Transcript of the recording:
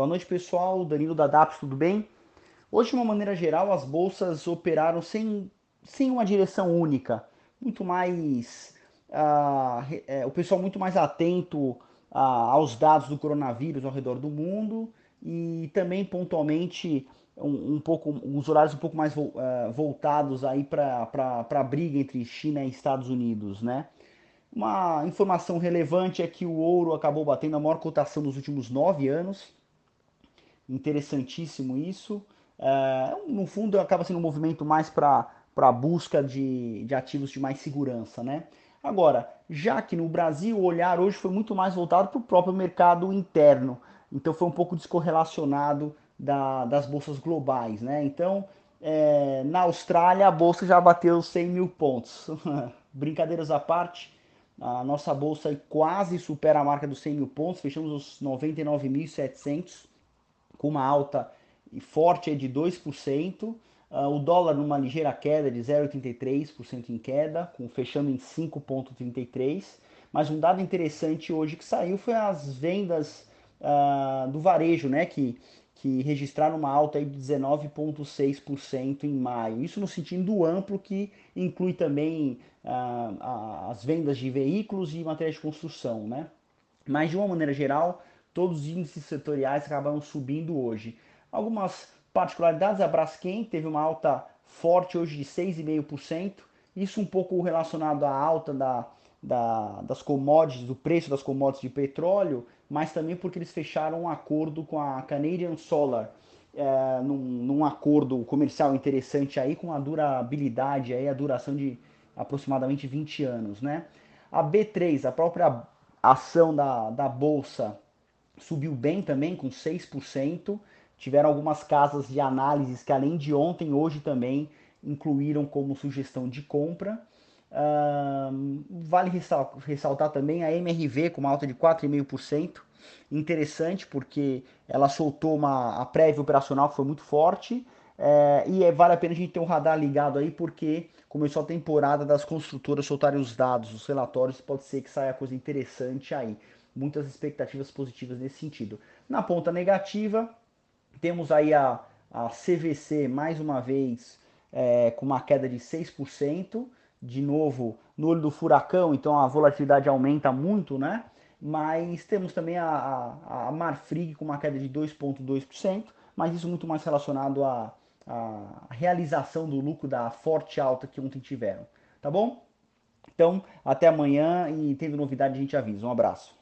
Boa noite, pessoal. Danilo da DAPS, tudo bem? Hoje, de uma maneira geral, as bolsas operaram sem, sem uma direção única. Muito mais. Uh, é, o pessoal muito mais atento uh, aos dados do coronavírus ao redor do mundo e também pontualmente um, um pouco uns horários um pouco mais vo, uh, voltados aí para a briga entre China e Estados Unidos, né? Uma informação relevante é que o ouro acabou batendo a maior cotação dos últimos nove anos. Interessantíssimo isso. Uh, no fundo, acaba sendo um movimento mais para a busca de, de ativos de mais segurança, né? Agora, já que no Brasil o olhar hoje foi muito mais voltado para o próprio mercado interno, então foi um pouco descorrelacionado da, das bolsas globais, né? Então, é, na Austrália a bolsa já bateu 100 mil pontos. Brincadeiras à parte, a nossa bolsa quase supera a marca dos 100 mil pontos, fechamos os 99.700 com uma alta forte de 2%. Uh, ah, o dólar numa ligeira queda de 0,83% em queda, com, fechando em 5,33%. Mas um dado interessante hoje que saiu foi as vendas uh, do varejo, né, que, que registraram uma alta de 19,6% em maio. Isso no sentido amplo que inclui também uh, as vendas de veículos e materiais de construção. Né? Mas de uma maneira geral, todos os índices setoriais acabaram subindo hoje. Algumas particularidades, a Braskem teve uma alta forte hoje de 6,5%, isso um pouco relacionado à alta da, da, das commodities, do preço das commodities de petróleo, mas também porque eles fecharam um acordo com a Canadian Solar, é, num, num, acordo comercial interessante aí, com a durabilidade, aí, a duração de aproximadamente 20 anos. Né? A B3, a própria ação da, da Bolsa, subiu bem também, com 6%. Tiveram algumas casas de análises que, além de ontem, hoje também incluíram como sugestão de compra. Uh, vale ressaltar também a MRV com uma alta de 4,5%. Interessante porque ela soltou uma a prévia operacional que foi muito forte. É, e é, vale a pena a gente ter um radar ligado aí, porque começou a temporada das construtoras soltarem os dados, os relatórios, pode ser que saia coisa interessante aí. Muitas expectativas positivas nesse sentido. Na ponta negativa, temos aí a, a CVC mais uma vez é, com uma queda de 6% de novo no olho do furacão, então a volatilidade aumenta muito, né? Mas temos também a, a, a Marfrig com uma queda de 2,2%, mas isso muito mais relacionado à, à realização do lucro da forte alta que ontem tiveram, tá bom? Então, até amanhã e tendo novidade a gente avisa. Um abraço.